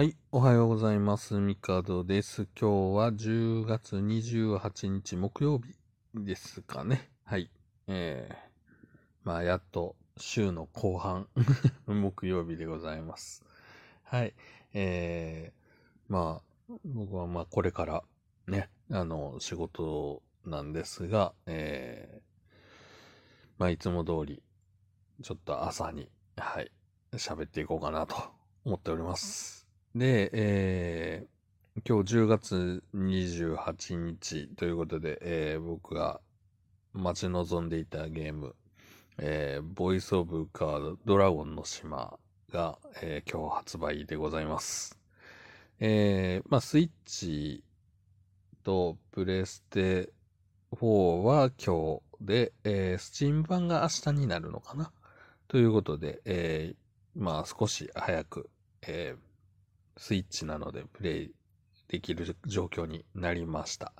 はい、おはようございます。ミカドです。今日は10月28日木曜日ですかね。はい。えー、まあ、やっと週の後半、木曜日でございます。はい。えー、まあ、僕はまあ、これからね、あの、仕事なんですが、えー、まあ、いつも通り、ちょっと朝に、はい、喋っていこうかなと思っております。で、えー、今日10月28日ということで、えー僕が待ち望んでいたゲーム、えーボイスオブカードドラゴンの島が、えー今日発売でございます。えーまあ、スイッチとプレステ4は今日で、えー、スチーム版が明日になるのかな？ということで、えーまあ少し早く、えースイッチなのでプレイできる状況になりました。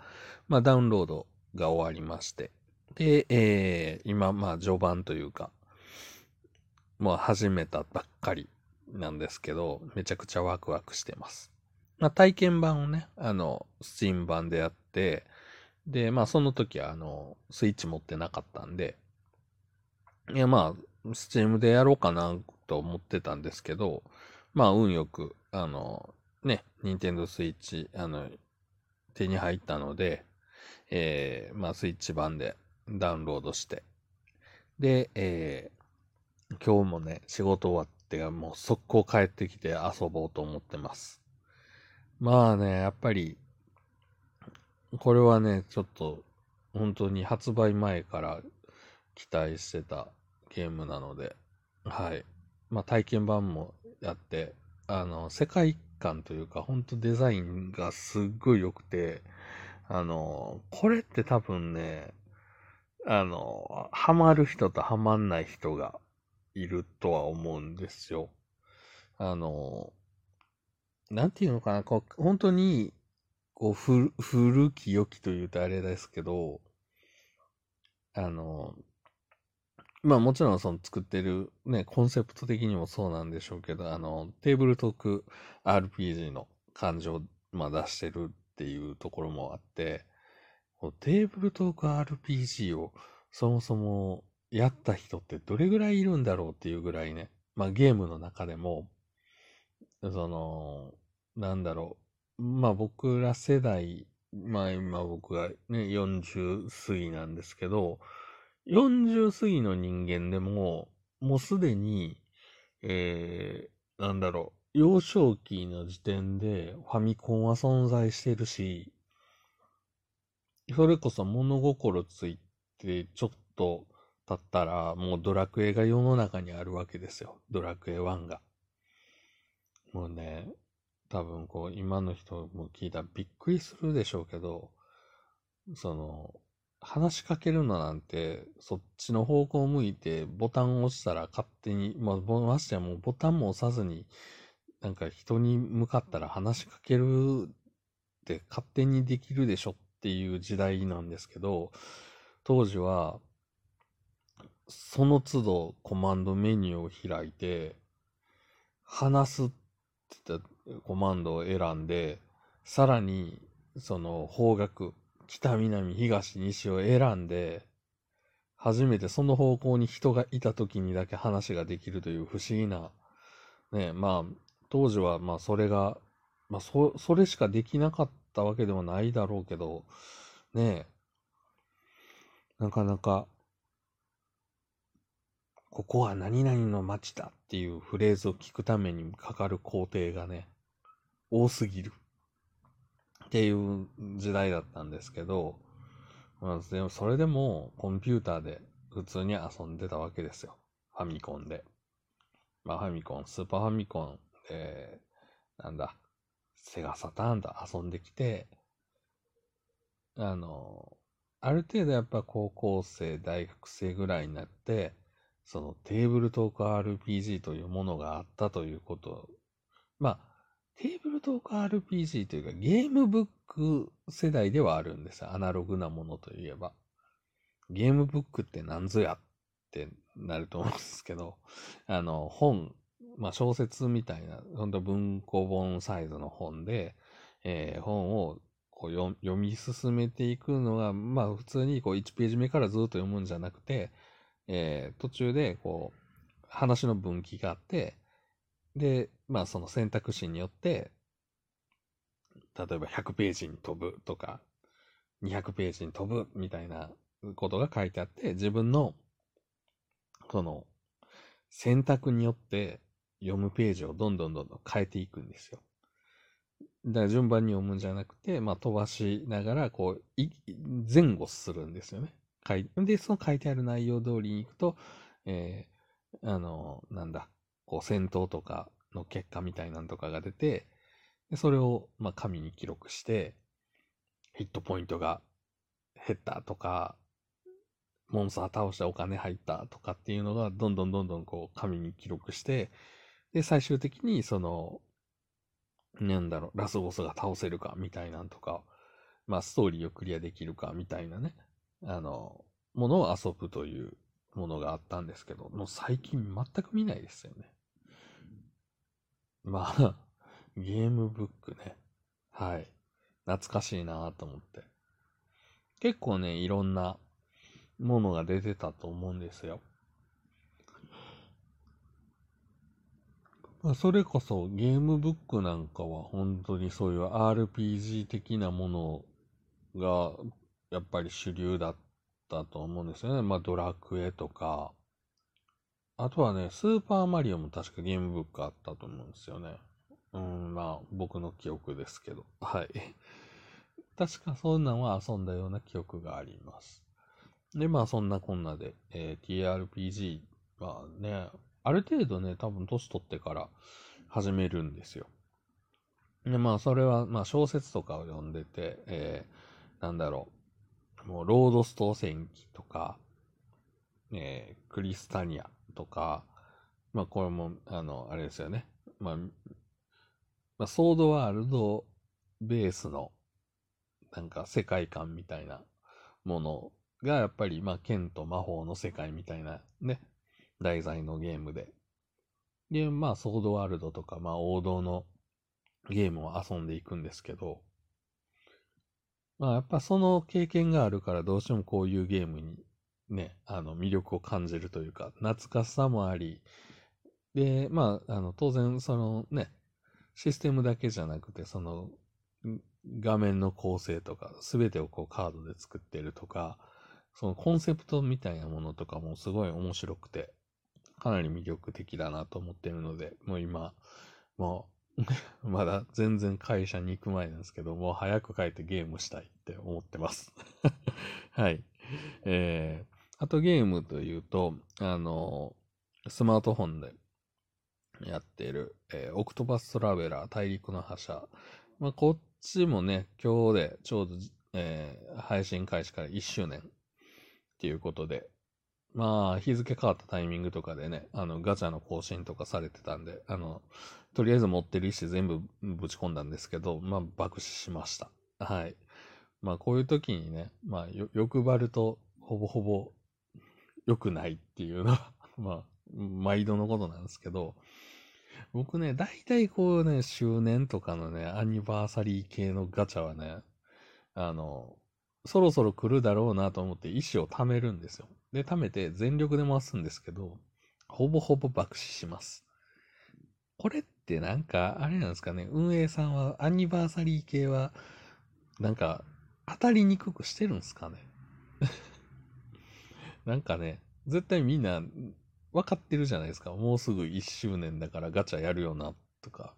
まあダウンロードが終わりまして。で、えー今まあ序盤というか、もう始めたばっかりなんですけど、めちゃくちゃワクワクしてます。まあ体験版をね、あの、スチーム版でやって、で、まあその時はあの、スイッチ持ってなかったんで、いやまあ、スチームでやろうかなと思ってたんですけど、まあ運よく、あの、ね、ニンテンドースイッチ、あの、手に入ったので、えー、まあスイッチ版でダウンロードして、で、えー、今日もね、仕事終わってもう速攻帰ってきて遊ぼうと思ってます。まあね、やっぱり、これはね、ちょっと、本当に発売前から期待してたゲームなので、はい。まあ体験版もやって、あの、世界観というか、本当デザインがすっごい良くて、あの、これって多分ね、あの、ハマる人とハマんない人がいるとは思うんですよ。あの、なんていうのかな、こう、本当に、こう、ふ古き良きというとあれですけど、あの、まあもちろんその作ってるね、コンセプト的にもそうなんでしょうけど、あの、テーブルトーク RPG の感情を、まあ、出してるっていうところもあって、テーブルトーク RPG をそもそもやった人ってどれぐらいいるんだろうっていうぐらいね、まあゲームの中でも、その、なんだろう、まあ僕ら世代、まあ今僕がね、40過ぎなんですけど、40過ぎの人間でも、もうすでに、えー、なんだろう、幼少期の時点でファミコンは存在してるし、それこそ物心ついてちょっと経ったら、もうドラクエが世の中にあるわけですよ。ドラクエ1が。もうね、多分こう、今の人も聞いたらびっくりするでしょうけど、その、話しかけるのなんて、そっちの方向を向いて、ボタンを押したら勝手に、まあ、ましてやもうボタンも押さずに、なんか人に向かったら話しかけるって勝手にできるでしょっていう時代なんですけど、当時は、その都度コマンドメニューを開いて、話すって言ったコマンドを選んで、さらに、その方角、北、南、東、西を選んで、初めてその方向に人がいた時にだけ話ができるという不思議な、ね、まあ、当時はまあそれが、まあそ、それしかできなかったわけでもないだろうけど、ねなかなか、ここは何々の街だっていうフレーズを聞くためにかかる工程がね、多すぎる。っていう時代だったんですけど、まあ、でもそれでもコンピューターで普通に遊んでたわけですよ。ファミコンで。まあファミコン、スーパーファミコンで、なんだ、セガサターンと遊んできて、あの、ある程度やっぱ高校生、大学生ぐらいになって、そのテーブルトーク RPG というものがあったということ。まあ、テーブルトーク RPG というかゲームブック世代ではあるんですよ。アナログなものといえば。ゲームブックって何ぞやってなると思うんですけど、あの、本まあ小説みたいな、本当文庫本サイズの本で、えー、本をこう読み進めていくのが、まあ普通にこう1ページ目からずっと読むんじゃなくて、えー、途中でこう話の分岐があって、で、まあその選択肢によって、例えば100ページに飛ぶとか、200ページに飛ぶみたいなことが書いてあって、自分の、その、選択によって読むページをどんどんどんどん変えていくんですよ。だから順番に読むんじゃなくて、まあ飛ばしながら、こうい、前後するんですよね。で、その書いてある内容通りに行くと、えー、あの、なんだ、こう戦闘とかの結果みたいなんとかが出て、でそれを、まあ、紙に記録して、ヒットポイントが減ったとか、モンスター倒してお金入ったとかっていうのが、どんどんどんどんこう、紙に記録して、で、最終的に、その、なんだろう、ラスボスが倒せるかみたいなんとか、まあ、ストーリーをクリアできるかみたいなね、あの、ものを遊ぶというものがあったんですけど、もう最近全く見ないですよね。まあ、ゲームブックね。はい。懐かしいなと思って。結構ね、いろんなものが出てたと思うんですよ。まあ、それこそゲームブックなんかは本当にそういう RPG 的なものがやっぱり主流だったと思うんですよね。まあドラクエとか、あとはね、スーパーマリオも確かゲームブックあったと思うんですよね。うん、まあ、僕の記憶ですけど。はい。確かそんなんは遊んだような記憶があります。で、まあ、そんなこんなで、えー、TRPG はね、ある程度ね、多分年取ってから始めるんですよ。で、まあ、それは、まあ、小説とかを読んでて、えー、なんだろう、もう、ロードストー戦記とか、えー、クリスタニアとか、まあこれも、あの、あれですよね。まあ、まあ、ソードワールドベースの、なんか世界観みたいなものが、やっぱり、まあ、剣と魔法の世界みたいなね、題材のゲームで。で、まあ、ソードワールドとか、まあ、王道のゲームを遊んでいくんですけど、まあ、やっぱその経験があるから、どうしてもこういうゲームにね、あの、魅力を感じるというか、懐かしさもあり、で、まあ、あの、当然、そのね、システムだけじゃなくて、その、画面の構成とか、すべてをこうカードで作ってるとか、そのコンセプトみたいなものとかもすごい面白くて、かなり魅力的だなと思ってるので、もう今、もう、まだ全然会社に行く前なんですけど、もう早く帰ってゲームしたいって思ってます。はい。えー、あとゲームというと、あの、スマートフォンでやっている、えー、オクトバストラベラー大陸の覇者。まあ、こっちもね、今日でちょうど、えー、配信開始から1周年っていうことで、まあ、日付変わったタイミングとかでね、あの、ガチャの更新とかされてたんで、あの、とりあえず持ってる石全部ぶち込んだんですけど、まあ、爆死しました。はい。まあ、こういう時にね、まあ、欲張ると、ほぼほぼ良くないっていうのは まあ、毎度のことなんですけど、僕ね、大体こうね、周年とかのね、アニバーサリー系のガチャはね、あの、そろそろ来るだろうなと思って石を貯めるんですよ。で、貯めて全力で回すんですけど、ほぼほぼ爆死します。これってなんか、あれなんですかね、運営さんはアニバーサリー系は、なんか、当たりにくくしてるんですかね？なんかね、絶対みんな分かってるじゃないですか。もうすぐ1周年だからガチャやるよな、とか。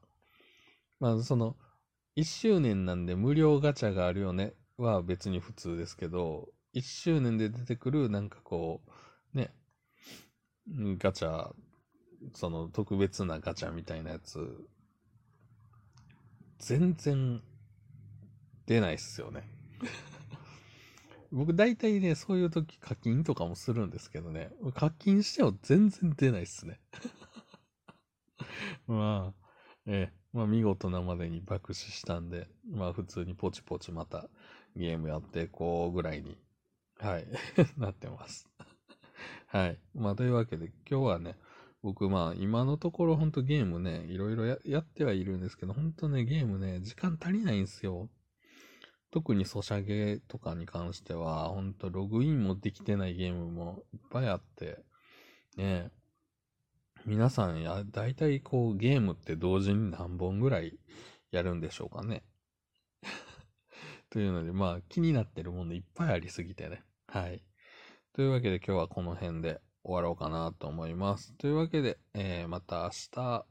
まあ、その、1周年なんで無料ガチャがあるよねは別に普通ですけど、1周年で出てくるなんかこう、ね、ガチャ、その特別なガチャみたいなやつ、全然出ないっすよね。僕大体ね、そういう時課金とかもするんですけどね、課金しても全然出ないっすね。まあ、ええ、まあ見事なまでに爆死したんで、まあ普通にポチポチまたゲームやってこうぐらいに、はい、なってます。はい。まあというわけで今日はね、僕まあ今のところほんとゲームね、いろいろやってはいるんですけど、ほんとね、ゲームね、時間足りないんですよ。特にソシャゲとかに関しては、ほんとログインもできてないゲームもいっぱいあって、ね皆さんや、だいたいこうゲームって同時に何本ぐらいやるんでしょうかね。というので、まあ気になってるものいっぱいありすぎてね。はい。というわけで今日はこの辺で終わろうかなと思います。というわけで、えー、また明日